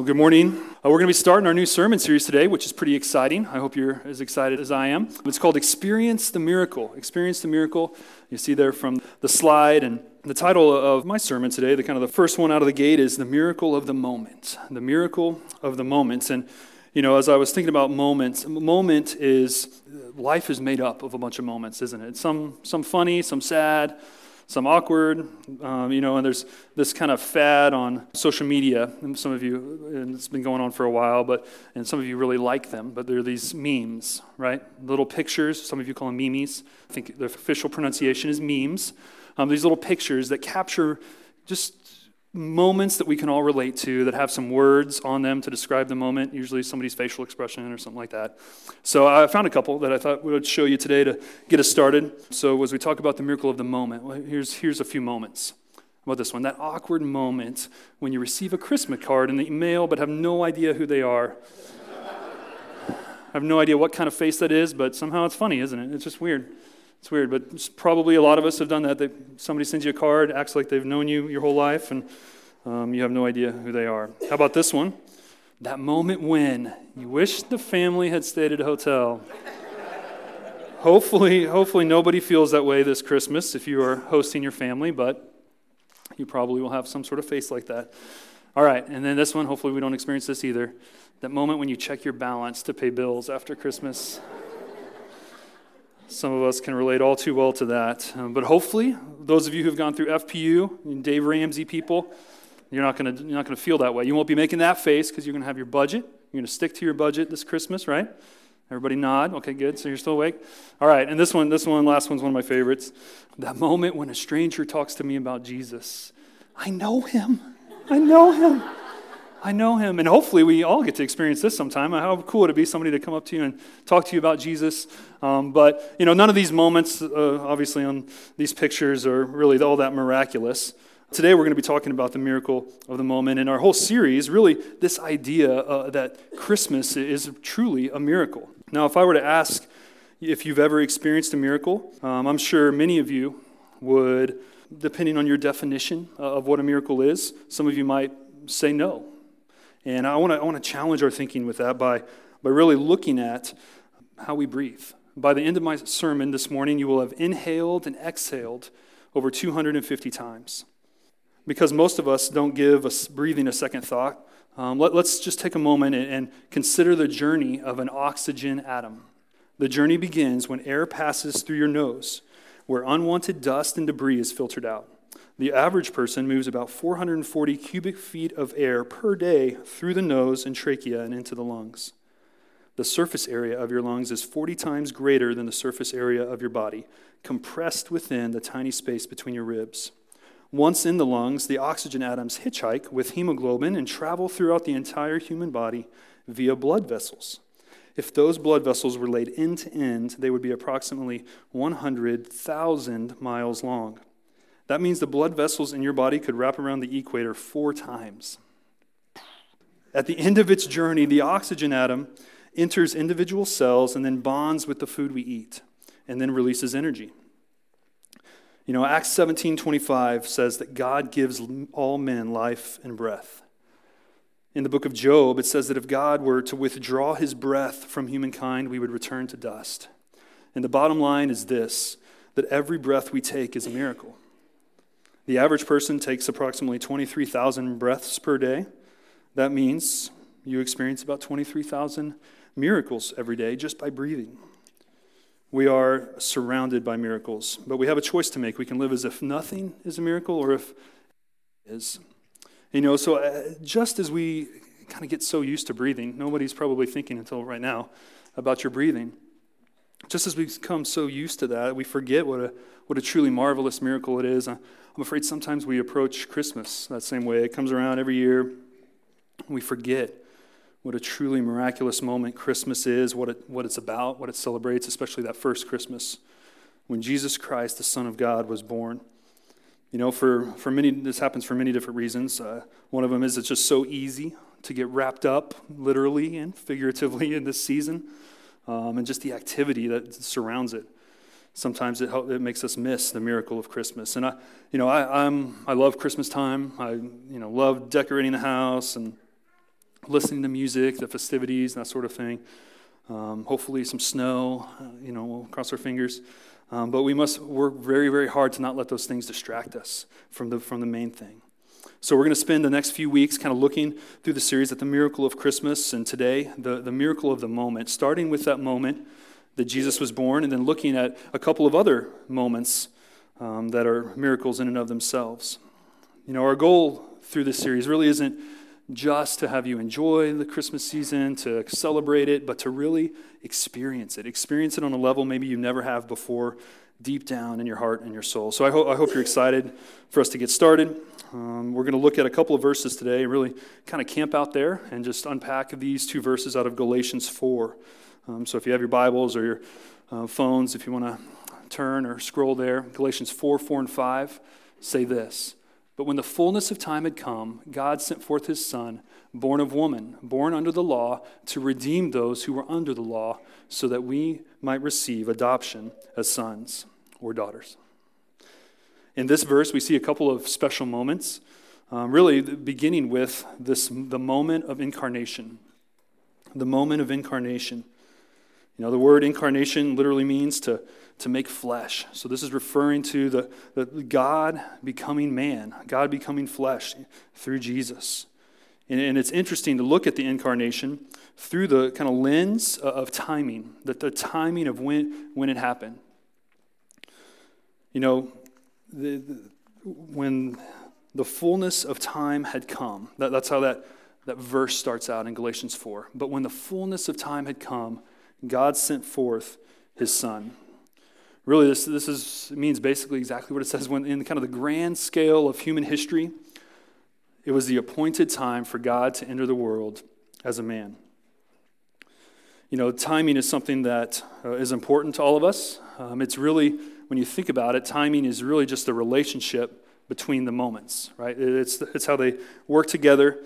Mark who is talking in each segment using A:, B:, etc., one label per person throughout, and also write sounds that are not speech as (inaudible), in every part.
A: Well, good morning. Uh, we're going to be starting our new sermon series today, which is pretty exciting. I hope you're as excited as I am. It's called Experience the Miracle. Experience the Miracle. You see there from the slide. And the title of my sermon today, the kind of the first one out of the gate, is The Miracle of the Moment. The Miracle of the Moments. And, you know, as I was thinking about moments, a moment is, life is made up of a bunch of moments, isn't it? Some, some funny, some sad some awkward, um, you know, and there's this kind of fad on social media. And some of you, and it's been going on for a while, but and some of you really like them. But they're these memes, right? Little pictures. Some of you call them memes. I think the official pronunciation is memes. Um, these little pictures that capture just moments that we can all relate to that have some words on them to describe the moment, usually somebody's facial expression or something like that. So I found a couple that I thought would show you today to get us started. So as we talk about the miracle of the moment, well, here's, here's a few moments. How about this one? That awkward moment when you receive a Christmas card in the mail but have no idea who they are. I (laughs) have no idea what kind of face that is, but somehow it's funny, isn't it? It's just weird. It's weird, but probably a lot of us have done that. They, somebody sends you a card, acts like they've known you your whole life, and um, you have no idea who they are. How about this one? That moment when you wish the family had stayed at a hotel. hopefully, hopefully nobody feels that way this Christmas if you are hosting your family, but you probably will have some sort of face like that. All right, and then this one, hopefully we don't experience this either. That moment when you check your balance to pay bills after Christmas. Some of us can relate all too well to that. Um, but hopefully, those of you who've gone through FPU, Dave Ramsey people, you're not going gonna feel that way. You won't be making that face because you're going to have your budget. You're going to stick to your budget this Christmas, right? Everybody nod. Okay, good. So you're still awake? All right, and this one, this one, last one's one of my favorites. That moment when a stranger talks to me about Jesus. I know him. I know him. I know him. And hopefully, we all get to experience this sometime. How cool would it be somebody to come up to you and talk to you about Jesus? Um, but, you know, none of these moments, uh, obviously, on these pictures are really all that miraculous. Today, we're going to be talking about the miracle of the moment. And our whole series, really, this idea uh, that Christmas is truly a miracle. Now, if I were to ask if you've ever experienced a miracle, um, I'm sure many of you would, depending on your definition of what a miracle is, some of you might say no. And I want to I want to challenge our thinking with that by, by really looking at how we breathe. By the end of my sermon this morning, you will have inhaled and exhaled over 250 times. Because most of us don't give us breathing a second thought, um, let, us just take a moment and, and consider the journey of an oxygen atom. The journey begins when air passes through your nose, where unwanted dust and debris is filtered out. The average person moves about 440 cubic feet of air per day through the nose and trachea and into the lungs. The surface area of your lungs is 40 times greater than the surface area of your body, compressed within the tiny space between your ribs. Once in the lungs, the oxygen atoms hitchhike with hemoglobin and travel throughout the entire human body via blood vessels. If those blood vessels were laid end to end, they would be approximately 100,000 miles long. That means the blood vessels in your body could wrap around the equator four times. At the end of its journey, the oxygen atom enters individual cells and then bonds with the food we eat and then releases energy. You know, Acts 17:25 says that God gives all men life and breath. In the book of Job, it says that if God were to withdraw his breath from humankind, we would return to dust. And the bottom line is this that every breath we take is a miracle. The average person takes approximately 23,000 breaths per day. That means you experience about 23,000 miracles every day just by breathing. We are surrounded by miracles, but we have a choice to make. We can live as if nothing is a miracle or if is. You know, so uh, just as we kind of get so used to breathing, nobody's probably thinking until right now about your breathing. Just as we become so used to that, we forget what a, what a truly marvelous miracle it is. I'm afraid sometimes we approach Christmas that same way. It comes around every year. We forget what a truly miraculous moment Christmas is, what, it, what it's about, what it celebrates, especially that first Christmas when Jesus Christ, the Son of God, was born. You know, for, for many, this happens for many different reasons. Uh, one of them is it's just so easy to get wrapped up, literally and figuratively, (laughs) in this season, um, and just the activity that surrounds it sometimes it, it makes us miss the miracle of Christmas. And I, you know, I, I'm, I love Christmas time. I, you know, love decorating the house and listening to music, the festivities, that sort of thing. Um, hopefully, some snow, uh, you know, we'll cross our fingers. Um, but we must work very, very hard to not let those things distract us from the, from the main thing. So, we're going to spend the next few weeks kind of looking through the series at the miracle of Christmas, and today, the, the miracle of the moment, starting with that moment that Jesus was born, and then looking at a couple of other moments um, that are miracles in and of themselves. You know, our goal through this series really isn't just to have you enjoy the Christmas season, to celebrate it, but to really experience it. Experience it on a level maybe you never have before, deep down in your heart and your soul. So I, ho- I hope you're excited for us to get started. Um, we're going to look at a couple of verses today, and really kind of camp out there and just unpack these two verses out of Galatians 4. Um, so if you have your Bibles or your uh, phones, if you want to turn or scroll there, Galatians 4, 4, and 5 say this. But when the fullness of time had come, God sent forth his Son, born of woman, born under the law, to redeem those who were under the law, so that we might receive adoption as sons or daughters. In this verse, we see a couple of special moments, um, really beginning with this, the moment of incarnation. The moment of incarnation. You know, the word incarnation literally means to to make flesh. So this is referring to the, the God becoming man, God becoming flesh through Jesus. And, and it's interesting to look at the incarnation through the kind of lens of timing, that the timing of when, when it happened. You know, the, the, when the fullness of time had come, that, that's how that, that verse starts out in Galatians 4. But when the fullness of time had come, God sent forth his son. Really, this, this is, means basically exactly what it says when, in kind of the grand scale of human history, it was the appointed time for God to enter the world as a man. You know, timing is something that uh, is important to all of us. Um, it's really, when you think about it, timing is really just the relationship between the moments, right? It's, it's how they work together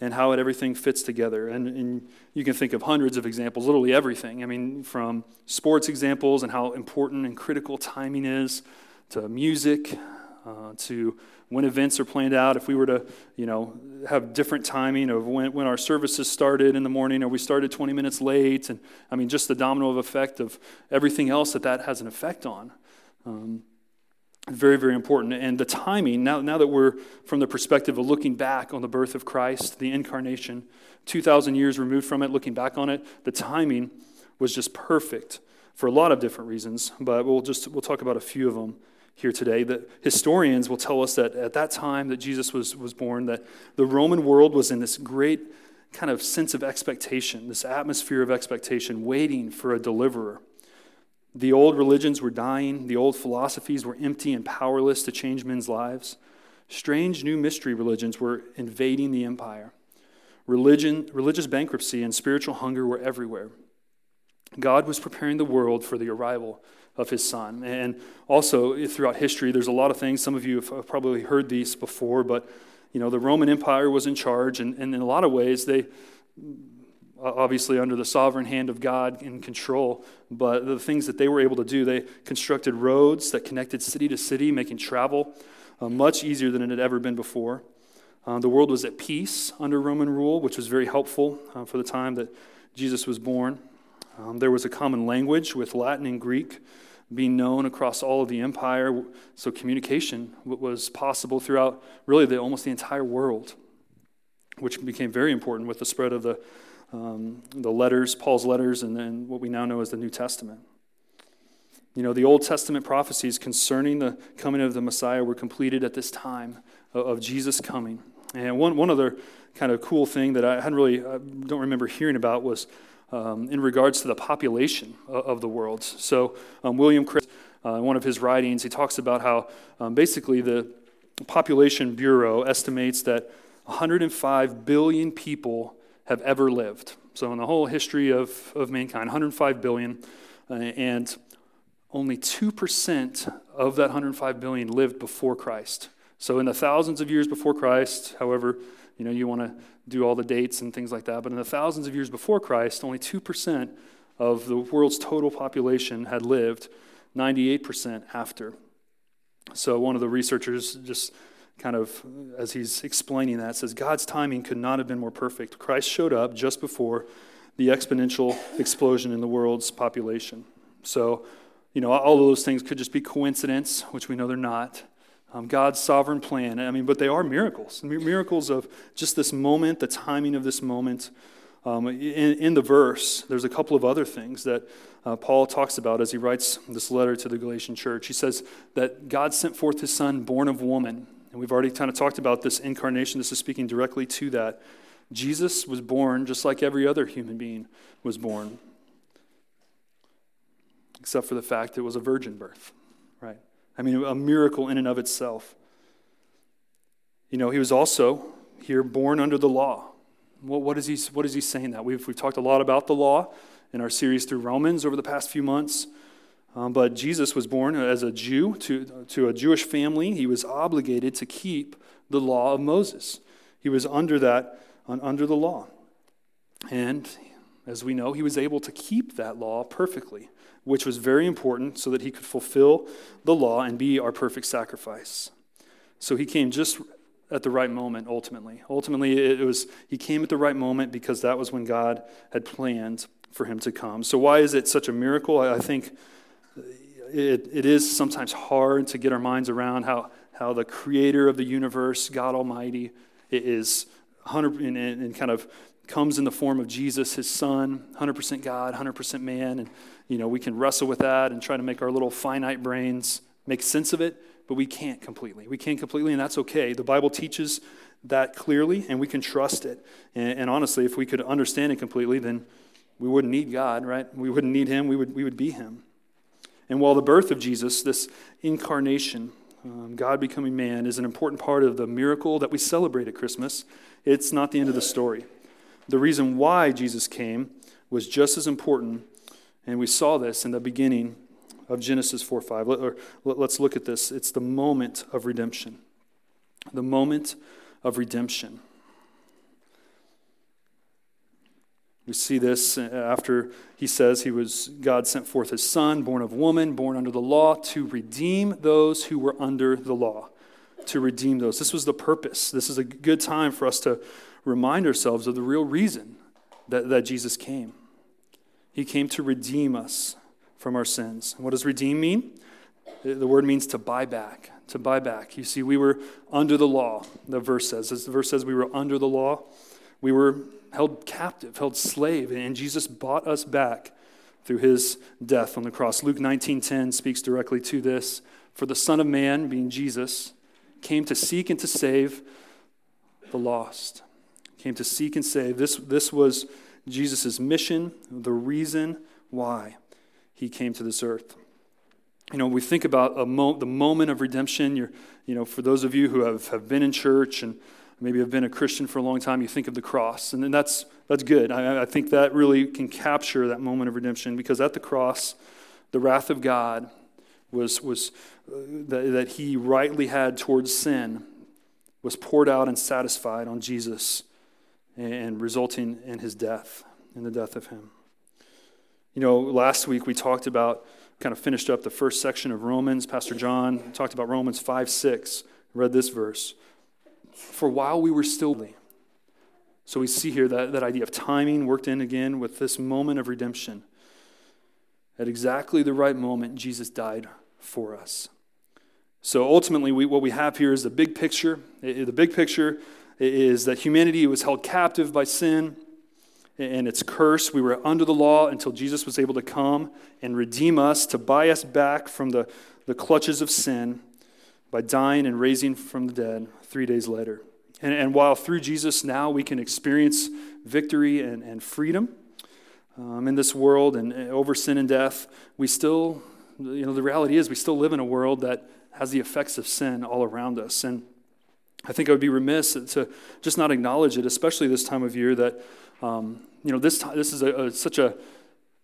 A: and how it, everything fits together. And, and, you can think of hundreds of examples, literally everything. I mean, from sports examples and how important and critical timing is, to music, uh, to when events are planned out. If we were to, you know, have different timing of when, when our services started in the morning, or we started 20 minutes late, and I mean, just the domino effect of everything else that that has an effect on. Um, very, very important. And the timing, now, now that we're from the perspective of looking back on the birth of Christ, the incarnation, 2,000 years removed from it, looking back on it, the timing was just perfect for a lot of different reasons. But we'll just we'll talk about a few of them here today. The historians will tell us that at that time that Jesus was, was born, that the Roman world was in this great kind of sense of expectation, this atmosphere of expectation, waiting for a deliverer. The old religions were dying, the old philosophies were empty and powerless to change men's lives. Strange new mystery religions were invading the empire. Religion, religious bankruptcy and spiritual hunger were everywhere. God was preparing the world for the arrival of his son. And also, throughout history, there's a lot of things. Some of you have probably heard these before, but you know, the Roman Empire was in charge, and, and in a lot of ways, they obviously under the sovereign hand of God in control. But the things that they were able to do, they constructed roads that connected city to city, making travel uh, much easier than it had ever been before. Uh, the world was at peace under Roman rule, which was very helpful uh, for the time that Jesus was born. Um, there was a common language with Latin and Greek being known across all of the empire, so communication was possible throughout really the, almost the entire world, which became very important with the spread of the um, the letters, Paul's letters, and then what we now know as the New Testament. You know, the Old Testament prophecies concerning the coming of the Messiah were completed at this time of, of Jesus coming. And one, one other kind of cool thing that I hadn't really, I don't remember hearing about was um, in regards to the population of, of the world. So, um, William Chris, uh, in one of his writings, he talks about how um, basically the Population Bureau estimates that 105 billion people have ever lived. So, in the whole history of, of mankind, 105 billion, uh, and only 2% of that 105 billion lived before Christ. So, in the thousands of years before Christ, however, you know, you want to do all the dates and things like that, but in the thousands of years before Christ, only 2% of the world's total population had lived, 98% after. So, one of the researchers just kind of, as he's explaining that, says God's timing could not have been more perfect. Christ showed up just before the exponential explosion in the world's population. So, you know, all of those things could just be coincidence, which we know they're not. Um, God's sovereign plan. I mean, but they are miracles. Miracles of just this moment, the timing of this moment. Um, in, in, the verse, there's a couple of other things that uh, Paul talks about as he writes this letter to the Galatian church. He says that God sent forth his son, born of woman. And we've already kind of talked about this incarnation. This is speaking directly to that. Jesus was born just like every other human being was born, except for the fact it was a virgin birth, right? I mean, a miracle in and of itself. You know, he was also here born under the law. What, what, is, he, what is he saying that? We've, we've talked a lot about the law in our series through Romans over the past few months. Um, but Jesus was born as a Jew to, to a Jewish family. He was obligated to keep the law of Moses. He was under that, under the law. And as we know, he was able to keep that law perfectly which was very important so that he could fulfill the law and be our perfect sacrifice. So he came just at the right moment ultimately. Ultimately it was he came at the right moment because that was when God had planned for him to come. So why is it such a miracle? I think it, it is sometimes hard to get our minds around how, how the creator of the universe, God Almighty, is 100 and, and kind of comes in the form of Jesus, his son, 100% God, 100% man. And, you know, we can wrestle with that and try to make our little finite brains make sense of it, but we can't completely. We can't completely, and that's okay. The Bible teaches that clearly, and we can trust it. And, and honestly, if we could understand it completely, then we wouldn't need God, right? We wouldn't need him, we would, we would be him. And while the birth of Jesus, this incarnation, um, God becoming man, is an important part of the miracle that we celebrate at Christmas, it's not the end of the story the reason why Jesus came was just as important, and we saw this in the beginning of Genesis 4 5. Let, us look at this. It's the moment of redemption. The moment of redemption. We see this uh, after he says he was God sent forth his son, born of woman, born under the law, to redeem those who were under the law. To redeem those. This was the purpose. This is a good time for us to remind ourselves of the real reason that, that Jesus came. He came to redeem us from our sins. What does redeem mean? The word means to buy back, to buy back. You see, we were under the law, the verse says. As the verse says, we were under the law. We were held captive, held slave, and Jesus bought us back through his death on the cross. Luke 19:10 speaks directly to this. For the Son of Man, being Jesus, came to seek and to save the lost came to seek and save. This, this was Jesus' mission, the reason why he came to this earth. You know, we think about mo- the moment of redemption. You're, you know, for those of you who have, have been in church and maybe have been a Christian for a long time, you think of the cross. And then that's, that's good. I, I think that really can capture that moment of redemption because at the cross, the wrath of God was, was uh, that, that he rightly had towards sin was poured out and satisfied on Jesus and resulting in his death, in the death of him. You know, last week we talked about, kind of finished up the first section of Romans. Pastor John talked about Romans 5 6, read this verse. For while we were still. So we see here that, that idea of timing worked in again with this moment of redemption. At exactly the right moment, Jesus died for us. So ultimately, we, what we have here is the big picture. The big picture is that humanity was held captive by sin and its curse. We were under the law until Jesus was able to come and redeem us, to buy us back from the, the clutches of sin by dying and raising from the dead three days later. And, and while through Jesus now we can experience victory and, and freedom um, in this world and over sin and death, we still, you know, the reality is we still live in a world that has the effects of sin all around us. And I think I would be remiss to just not acknowledge it, especially this time of year that, um, you know, this, this is a, a, such a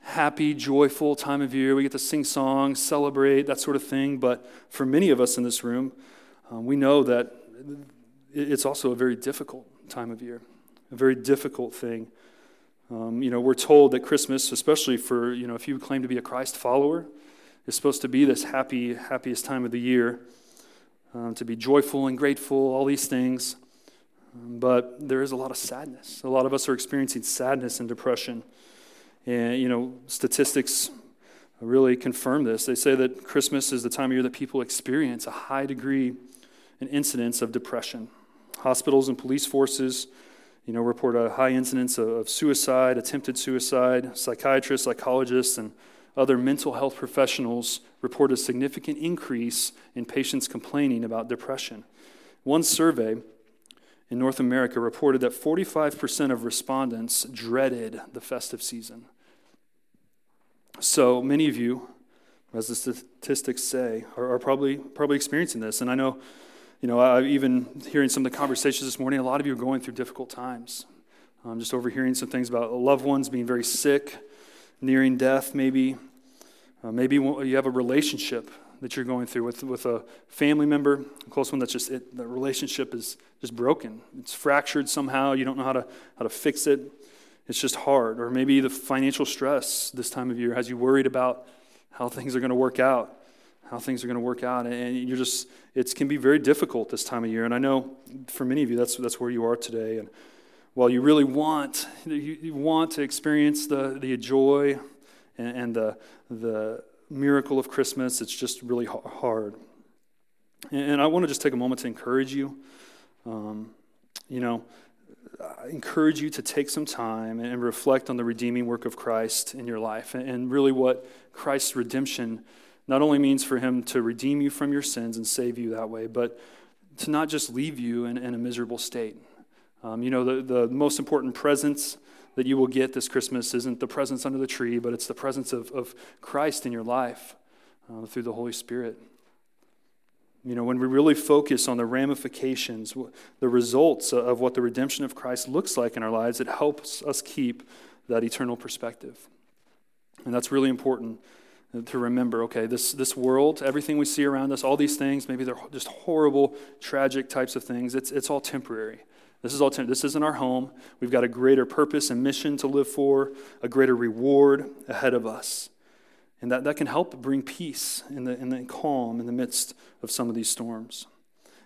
A: happy, joyful time of year. We get to sing songs, celebrate, that sort of thing. But for many of us in this room, um, we know that it's also a very difficult time of year, a very difficult thing. Um, you know, we're told that Christmas, especially for, you know, if you claim to be a Christ follower, is supposed to be this happy, happiest time of the year. um, to be joyful and grateful, all these things. Um, but there is a lot of sadness. A lot of us are experiencing sadness and depression. And, you know, statistics really confirm this. They say that Christmas is the time of year that people experience a high degree and incidence of depression. Hospitals and police forces, you know, report a high incidence of suicide, attempted suicide. Psychiatrists, psychologists, and other mental health professionals report a significant increase in patients complaining about depression. One survey in North America reported that 45% of respondents dreaded the festive season. So many of you, as the statistics say, are, are probably, probably experiencing this. And I know, you know, I, even hearing some of the conversations this morning, a lot of you are going through difficult times. I'm just overhearing some things about loved ones being very sick, nearing death, maybe. Uh, maybe you have a relationship that you're going through with, with a family member, a close one that's just, it, the relationship is just broken. It's fractured somehow. You don't know how to, how to fix it. It's just hard. Or maybe the financial stress this time of year has you worried about how things are going to work out, how things are going to work out. And you're just, it can be very difficult this time of year. And I know for many of you, that's, that's where you are today. And while you really want, you want to experience the, the joy and, and the, the miracle of Christmas, it's just really hard. And I want to just take a moment to encourage you. Um, you know, encourage you to take some time and reflect on the redeeming work of Christ in your life and really what Christ's redemption not only means for him to redeem you from your sins and save you that way, but to not just leave you in, in a miserable state. Um, you know, the, the most important presence that you will get this Christmas isn't the presence under the tree, but it's the presence of, of Christ in your life uh, through the Holy Spirit. You know, when we really focus on the ramifications, the results of what the redemption of Christ looks like in our lives, it helps us keep that eternal perspective. And that's really important uh, to remember okay, this, this world, everything we see around us, all these things, maybe they're just horrible, tragic types of things, it's, it's all temporary. This is all temporary. This isn't our home. We've got a greater purpose and mission to live for, a greater reward ahead of us. And that, that can help bring peace in the, in the calm in the midst of some of these storms.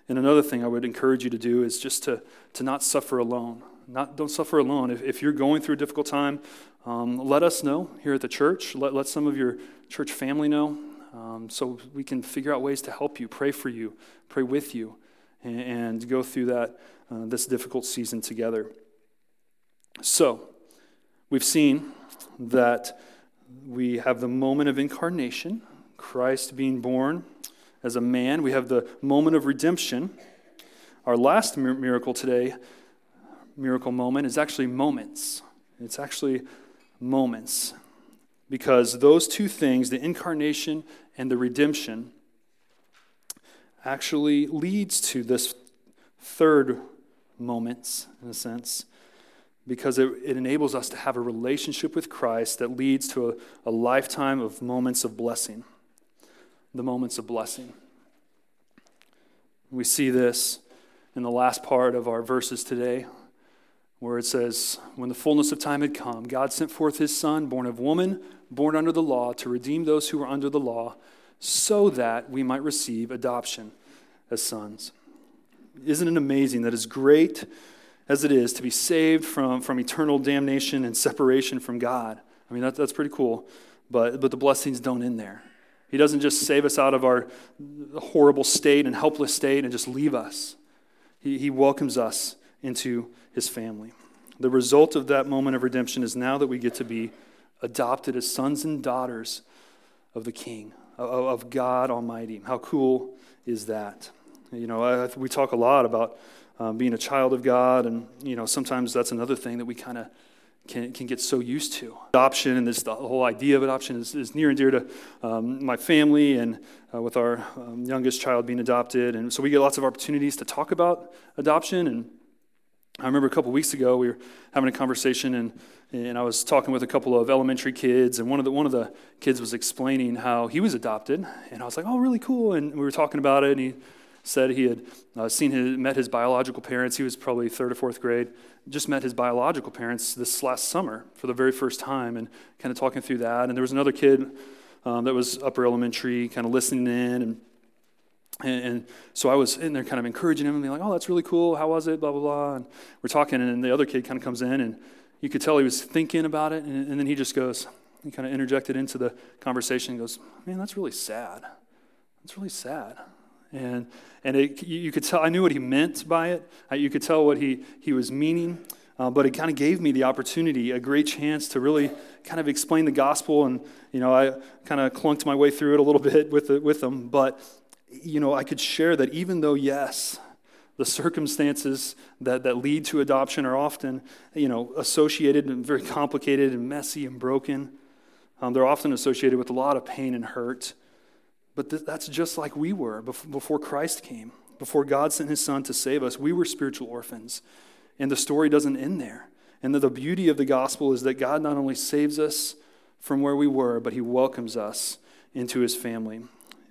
A: And another thing I would encourage you to do is just to, to not suffer alone. Not, don't suffer alone. If, if you're going through a difficult time, um, let us know here at the church. Let, let some of your church family know um, so we can figure out ways to help you, pray for you, pray with you, and, and go through that, uh, this difficult season together. So, we've seen that we have the moment of incarnation, Christ being born as a man. We have the moment of redemption. Our last miracle today, miracle moment, is actually moments. It's actually moments. Because those two things, the incarnation and the redemption, actually leads to this third moments, in a sense, because it, it enables us to have a relationship with Christ that leads to a, a lifetime of moments of blessing. The moments of blessing. We see this in the last part of our verses today, where it says, When the fullness of time had come, God sent forth his Son, born of woman, born under the law, to redeem those who were under the law, so that we might receive adoption as sons. Isn't it amazing that as great as it is to be saved from, from eternal damnation and separation from God. I mean, that, that's pretty cool. But, but the blessings don't end there. He doesn't just save us out of our horrible state and helpless state and just leave us. He, he welcomes us into his family. The result of that moment of redemption is now that we get to be adopted as sons and daughters of the King, of, of God Almighty. How cool is that? You know, I, we talk a lot about um, being a child of God. And, you know, sometimes that's another thing that we kind of can, can get so used to. Adoption and this the whole idea of adoption is, is near and dear to um, my family and uh, with our um, youngest child being adopted. And so we get lots of opportunities to talk about adoption. And I remember a couple weeks ago we were having a conversation and, and I was talking with a couple of elementary kids and one of the one of the kids was explaining how he was adopted and I was like, "Oh, really cool." And we were talking about it and he said he had uh, seen his, met his biological parents. He was probably third or fourth grade. Just met his biological parents this last summer for the very first time, and kind of talking through that. And there was another kid um, that was upper elementary, kind of listening in, and And, and, so I was in there kind of encouraging him and being like, oh, that's really cool. How was it? Blah, blah, blah. And we're talking, and the other kid kind of comes in, and you could tell he was thinking about it. And, and then he just goes, he kind of interjected into the conversation and goes, man, that's really sad. That's really sad. And, and it, you could tell, I knew what he meant by it. You could tell what he, he was meaning. Uh, but it kind of gave me the opportunity, a great chance to really kind of explain the gospel. And, you know, I kind of clunked my way through it a little (laughs) bit with, the, with them. But, you know, I could share that even though, yes, the circumstances that, that lead to adoption are often, you know, associated and very complicated and messy and broken. Um, they're often associated with a lot of pain and hurt. But th- that's just like we were before Christ came, before God sent his son to save us. We were spiritual orphans. And the story doesn't end there. And the, the beauty of the gospel is that God not only saves us from where we were, but he welcomes us into his family.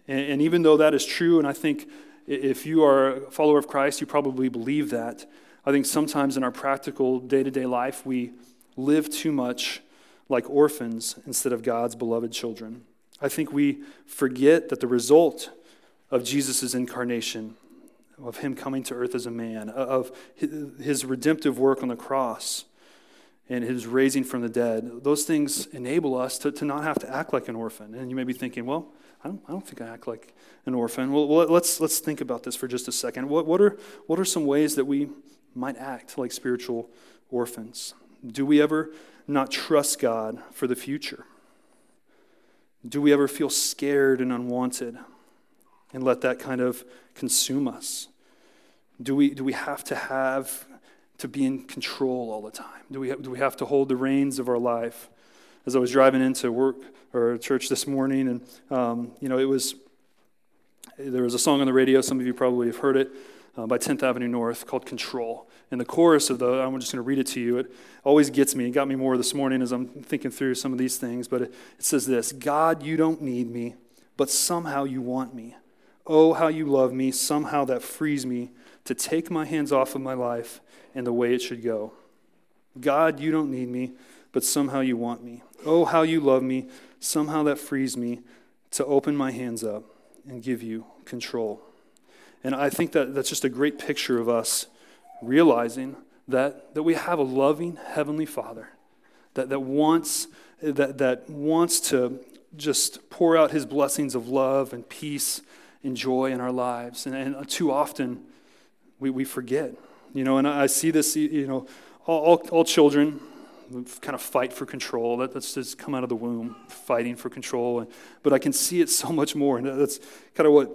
A: And, and even though that is true, and I think if you are a follower of Christ, you probably believe that. I think sometimes in our practical day to day life, we live too much like orphans instead of God's beloved children. I think we forget that the result of Jesus' incarnation of him coming to earth as a man, of his redemptive work on the cross, and his raising from the dead. Those things enable us to, to not have to act like an orphan. And you may be thinking, well, I don't, I don't think I act like an orphan. Well, let's, let's think about this for just a second. What, what, are, what are some ways that we might act like spiritual orphans? Do we ever not trust God for the future? Do we ever feel scared and unwanted? and let that kind of consume us? Do we, do we have to have to be in control all the time? Do we, have, do we have to hold the reins of our life? As I was driving into work or church this morning, and um, you know, it was there was a song on the radio. Some of you probably have heard it uh, by 10th Avenue North called "Control." And the chorus of the I'm just going to read it to you. It always gets me. It got me more this morning as I'm thinking through some of these things. But it, it says this: God, you don't need me, but somehow you want me. Oh, how you love me. Somehow that frees me to take my hands off of my life and the way it should go. God, you don't need me, but somehow you want me. Oh, how you love me. Somehow that frees me to open my hands up and give you control. And I think that that's just a great picture of us realizing that, that we have a loving Heavenly Father that, that, wants, that, that wants to just pour out His blessings of love and peace and joy in our lives. And, and too often we, we forget. You know, and I see this, you know, all, all, all children kind of fight for control. That, that's just come out of the womb, fighting for control. And, but I can see it so much more. And that's kind of what,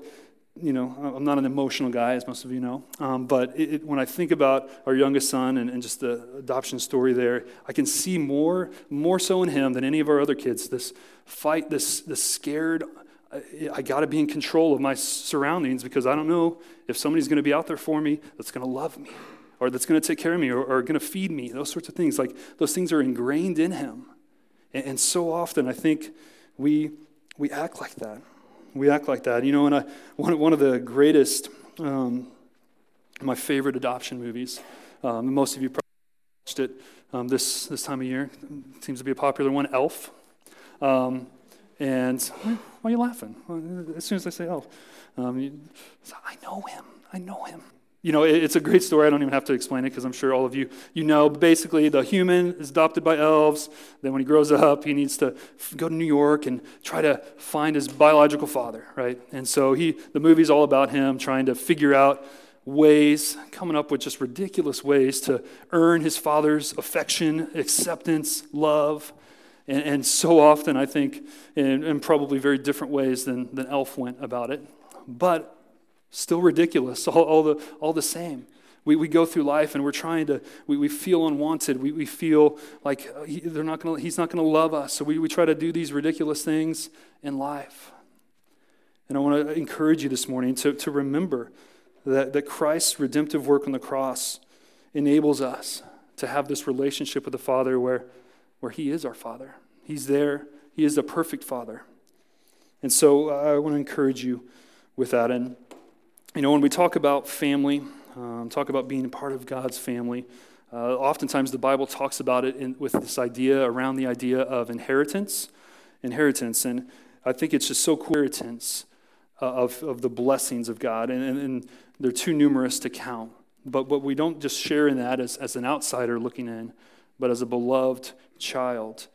A: you know, I'm not an emotional guy, as most of you know. Um, but it, it, when I think about our youngest son and, and just the adoption story there, I can see more, more so in him than any of our other kids. This fight, this, this scared, I got to be in control of my surroundings because I don't know if somebody's going to be out there for me that's going to love me or that's going to take care of me or, or going to feed me. Those sorts of things. Like those things are ingrained in him. And, and, so often I think we, we act like that. We act like that. You know, and I, one, one of the greatest, um, my favorite adoption movies, um, most of you probably watched it um, this, this time of year. It seems to be a popular one, Elf. Um, and why are you laughing? As soon as I say elf, um, you, I know him. I know him. You know, it's a great story. I don't even have to explain it because I'm sure all of you you know. Basically, the human is adopted by elves. Then, when he grows up, he needs to go to New York and try to find his biological father, right? And so he, the movie's all about him trying to figure out ways, coming up with just ridiculous ways to earn his father's affection, acceptance, love. And, and so often, I think, in, in, probably very different ways than, than Elf went about it, but still ridiculous, (laughs) all, all, the, all the same. We, we go through life and we're trying to, we, we feel unwanted. We, we feel like he, they're not gonna, he's not going to love us. So we, we try to do these ridiculous things in life. And I want to encourage you this morning to, to remember that, that Christ's redemptive work on the cross enables us to have this relationship with the Father where where He is our Father. He's there, He is the perfect Father. And so uh, I want to encourage you with that. And, you know, when we talk about family, um, talk about being a part of God's family, uh, oftentimes the Bible talks about it in, with this idea around the idea of inheritance. Inheritance. And I think it's just so cool. Inheritance of, of the blessings of God, and, and, and they're too numerous to count. But, but we don't just share in that as, as an outsider looking in, but as a beloved child,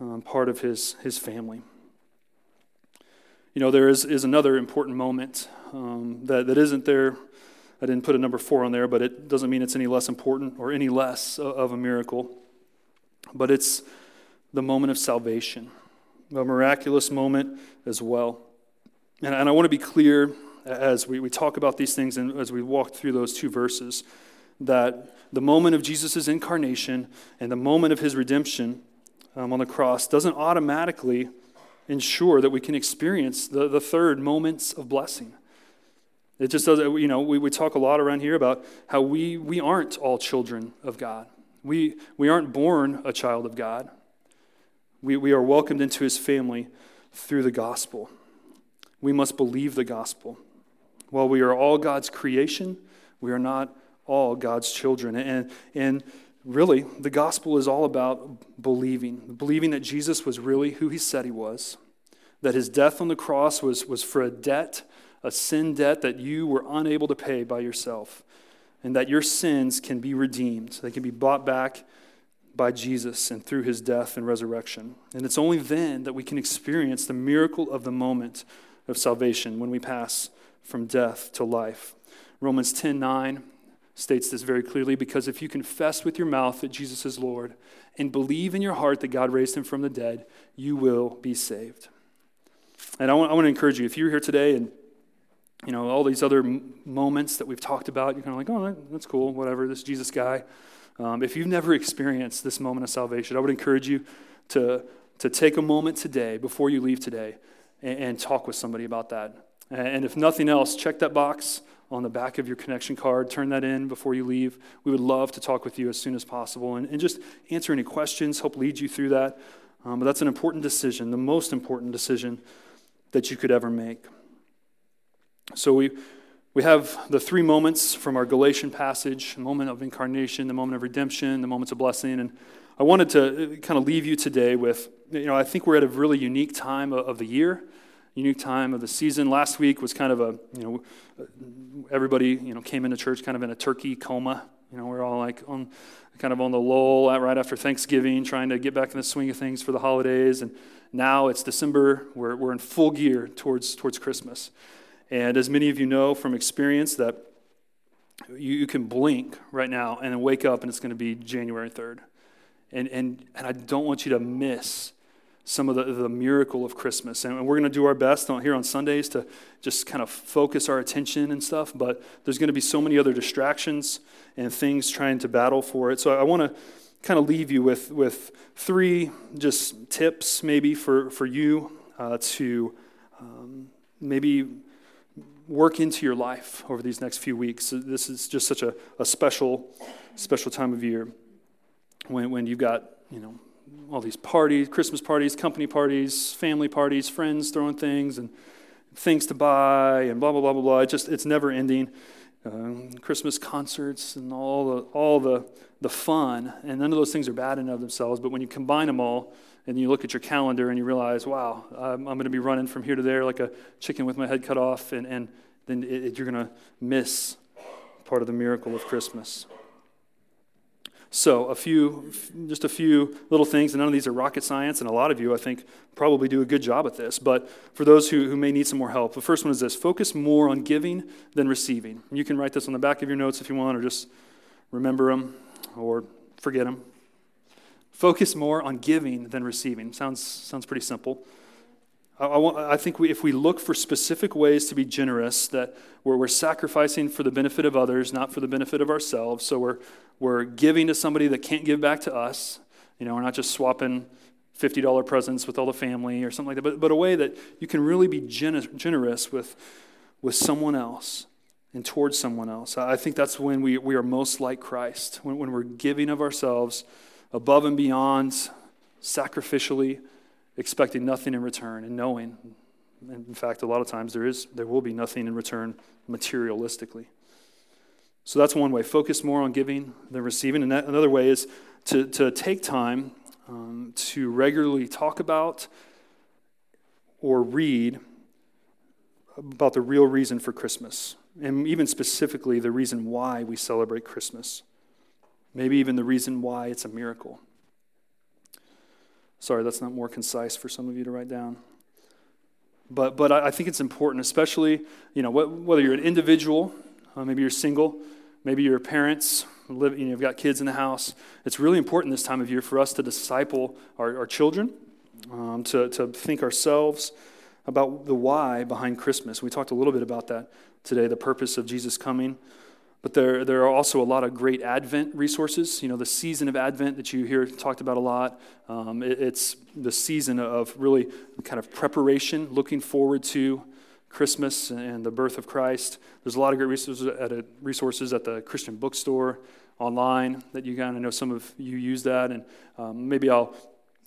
A: um, part of his, his family. You know, there is, is another important moment um, that, that isn't there. I didn't put a number four on there, but it doesn't mean it's any less important or any less of a miracle. But it's the moment of salvation, a miraculous moment as well. And, and I want to be clear as we, we talk about these things and as we walk through those two verses that the moment of Jesus' incarnation and the moment of his redemption um, on the cross doesn't automatically ensure that we can experience the, the third moments of blessing. It just doesn't, you know, we, we talk a lot around here about how we, we aren't all children of God. We, we aren't born a child of God. We, we are welcomed into his family through the gospel. We must believe the gospel. While we are all God's creation, we are not all God's children. And, and really, the gospel is all about believing believing that Jesus was really who he said he was, that his death on the cross was, was for a debt, a sin debt that you were unable to pay by yourself, and that your sins can be redeemed. They can be bought back by Jesus and through his death and resurrection. And it's only then that we can experience the miracle of the moment of salvation when we pass from death to life. Romans 10 9 states this very clearly because if you confess with your mouth that Jesus is Lord and believe in your heart that God raised him from the dead, you will be saved. And I want, I want to encourage you if you're here today and you know all these other moments that we've talked about, you're kind of like, oh, that's cool, whatever, this Jesus guy. Um, if you've never experienced this moment of salvation, I would encourage you to, to take a moment today, before you leave today, and, and talk with somebody about that. And if nothing else, check that box on the back of your connection card. Turn that in before you leave. We would love to talk with you as soon as possible and, and just answer any questions, help lead you through that. Um, but that's an important decision, the most important decision that you could ever make. So we, we have the three moments from our Galatian passage the moment of incarnation, the moment of redemption, the moments of blessing. And I wanted to uh, kind of leave you today with, you know, I think we're at a really unique time of the year unique time of the season. Last week was kind of a, you know, everybody, you know, came into church kind of in a turkey coma. You know, we're all like on, kind of on the lull right after Thanksgiving, trying to get back in the swing of things for the holidays. And now it's December. We're, we're in full gear towards, towards Christmas. And as many of you know from experience, that you, you can blink right now and then wake up and it's going to be January 3rd. And, and, and I don't want you to miss some of the, the miracle of Christmas. And we're going to do our best here on Sundays to just kind of focus our attention and stuff, but there's going to be so many other distractions and things trying to battle for it. So I want to kind of leave you with, with three just tips maybe for, for you uh, to um, maybe work into your life over these next few weeks. This is just such a, a special, special time of year when, when you've got, you know, all these parties, Christmas parties, company parties, family parties, friends throwing things and things to buy and blah blah blah blah blah. It just it's never ending. Um, Christmas concerts and all the all the the fun, and none of those things are bad in and of themselves. But when you combine them all, and you look at your calendar and you realize, wow, I'm, I'm going to be running from here to there like a chicken with my head cut off, and and then it, it, you're going to miss part of the miracle of Christmas. So, a few, just a few little things, and none of these are rocket science, and a lot of you, I think, probably do a good job at this. But for those who, who may need some more help, the first one is this focus more on giving than receiving. You can write this on the back of your notes if you want, or just remember them or forget them. Focus more on giving than receiving. Sounds, sounds pretty simple. I, I, I think we, if we look for specific ways to be generous, that where we're sacrificing for the benefit of others, not for the benefit of ourselves, so we're, we're giving to somebody that can't give back to us. You know, we're not just swapping $50 presents with all the family or something like that, but, but a way that you can really be generous with, with someone else and towards someone else. I think that's when we, we are most like Christ, when, when we're giving of ourselves above and beyond, sacrificially expecting nothing in return and knowing, in fact, a lot of times there is there will be nothing in return materialistically. So that's one way. Focus more on giving than receiving. And that, another way is to, to take time um, to regularly talk about or read about the real reason for Christmas, and even specifically the reason why we celebrate Christmas. Maybe even the reason why it's a miracle. Sorry, that's not more concise for some of you to write down. But, but I think it's important, especially, you know, whether you're an individual, uh, maybe you're single, maybe you're parents, live, you know, you've got kids in the house. It's really important this time of year for us to disciple our, our children, um, to, to think ourselves about the why behind Christmas. We talked a little bit about that today, the purpose of Jesus coming. But there, there are also a lot of great Advent resources. You know, the season of Advent that you hear talked about a lot. Um, it, it's the season of really kind of preparation, looking forward to Christmas and the birth of Christ. There's a lot of great resources at, a, resources at the Christian bookstore, online that you kind of know some of you use that. And um, maybe I'll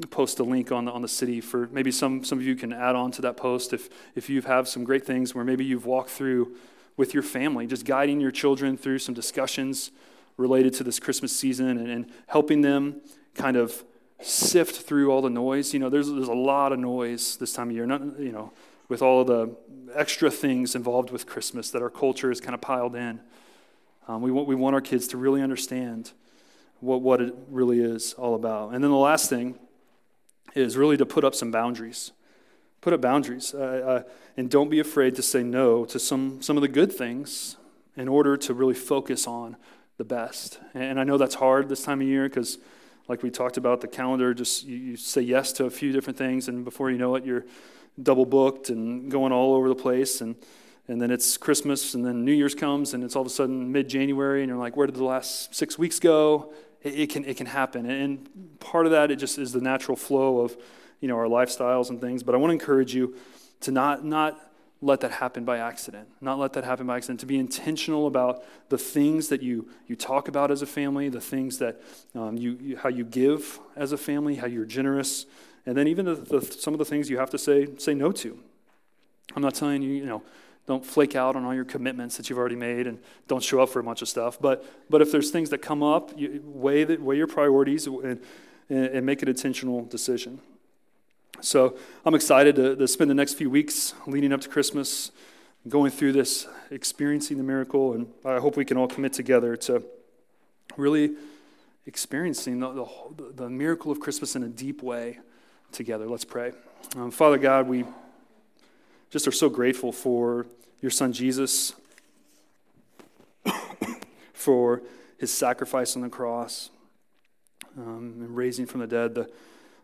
A: post a link on the, on the city for maybe some, some of you can add on to that post if, if you have some great things where maybe you've walked through with your family, just guiding your children through some discussions related to this Christmas season and, and helping them kind of sift through all the noise. You know, there's, there's a lot of noise this time of year, not, you know, with all the extra things involved with Christmas that our culture has kind of piled in. Um, we, want, we want our kids to really understand what, what it really is all about. And then the last thing is really to put up some boundaries. Put up boundaries. Uh, uh, and don't be afraid to say no to some, some of the good things in order to really focus on the best. And I know that's hard this time of year because, like we talked about, the calendar just you, you, say yes to a few different things, and before you know it, you're double booked and going all over the place. And, and then it's Christmas, and then New Year's comes, and it's all of a sudden mid January, and you're like, where did the last six weeks go? It, it, can, it can happen. And part of that, it just is the natural flow of you know, our lifestyles and things. But I want to encourage you to not, not let that happen by accident. Not let that happen by accident. To be intentional about the things that you, you talk about as a family, the things that um, you, you, how you give as a family, how you're generous, and then even the, the, some of the things you have to say, say no to. I'm not telling you, you know, don't flake out on all your commitments that you've already made and don't show up for a bunch of stuff. But, but if there's things that come up, you, weigh, the, weigh your priorities and, and make an intentional decision. So I'm excited to, to, spend the next few weeks leading up to Christmas, going through this, experiencing the miracle, and I hope we can all commit together to really experiencing the, the, the miracle of Christmas in a deep way together. Let's pray. Um, Father God, we just are so grateful for your son Jesus, (coughs) for his sacrifice on the cross um, and raising from the dead. The,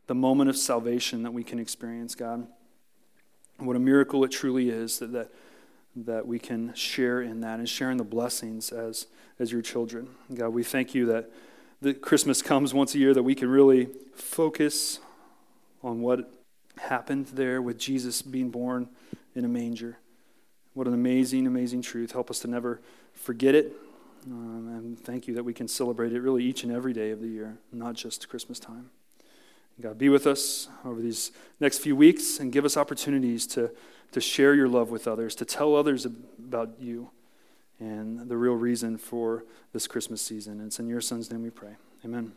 A: the moment of salvation that we can experience, God. What a miracle it truly is that, that, that we can share in that and share in the blessings as, as your children. God, we thank you that, that Christmas comes once a year, that we can really focus on what happened there with Jesus being born in a manger. What an amazing, amazing truth. Help us to never forget it. Um, and thank you that we can celebrate it really each and every day of the year, not just Christmas time. God, be with us over these next few weeks and give us opportunities to, to share your love with others, to tell others about you and the real reason for this Christmas season. And it's in your son's name we pray. Amen.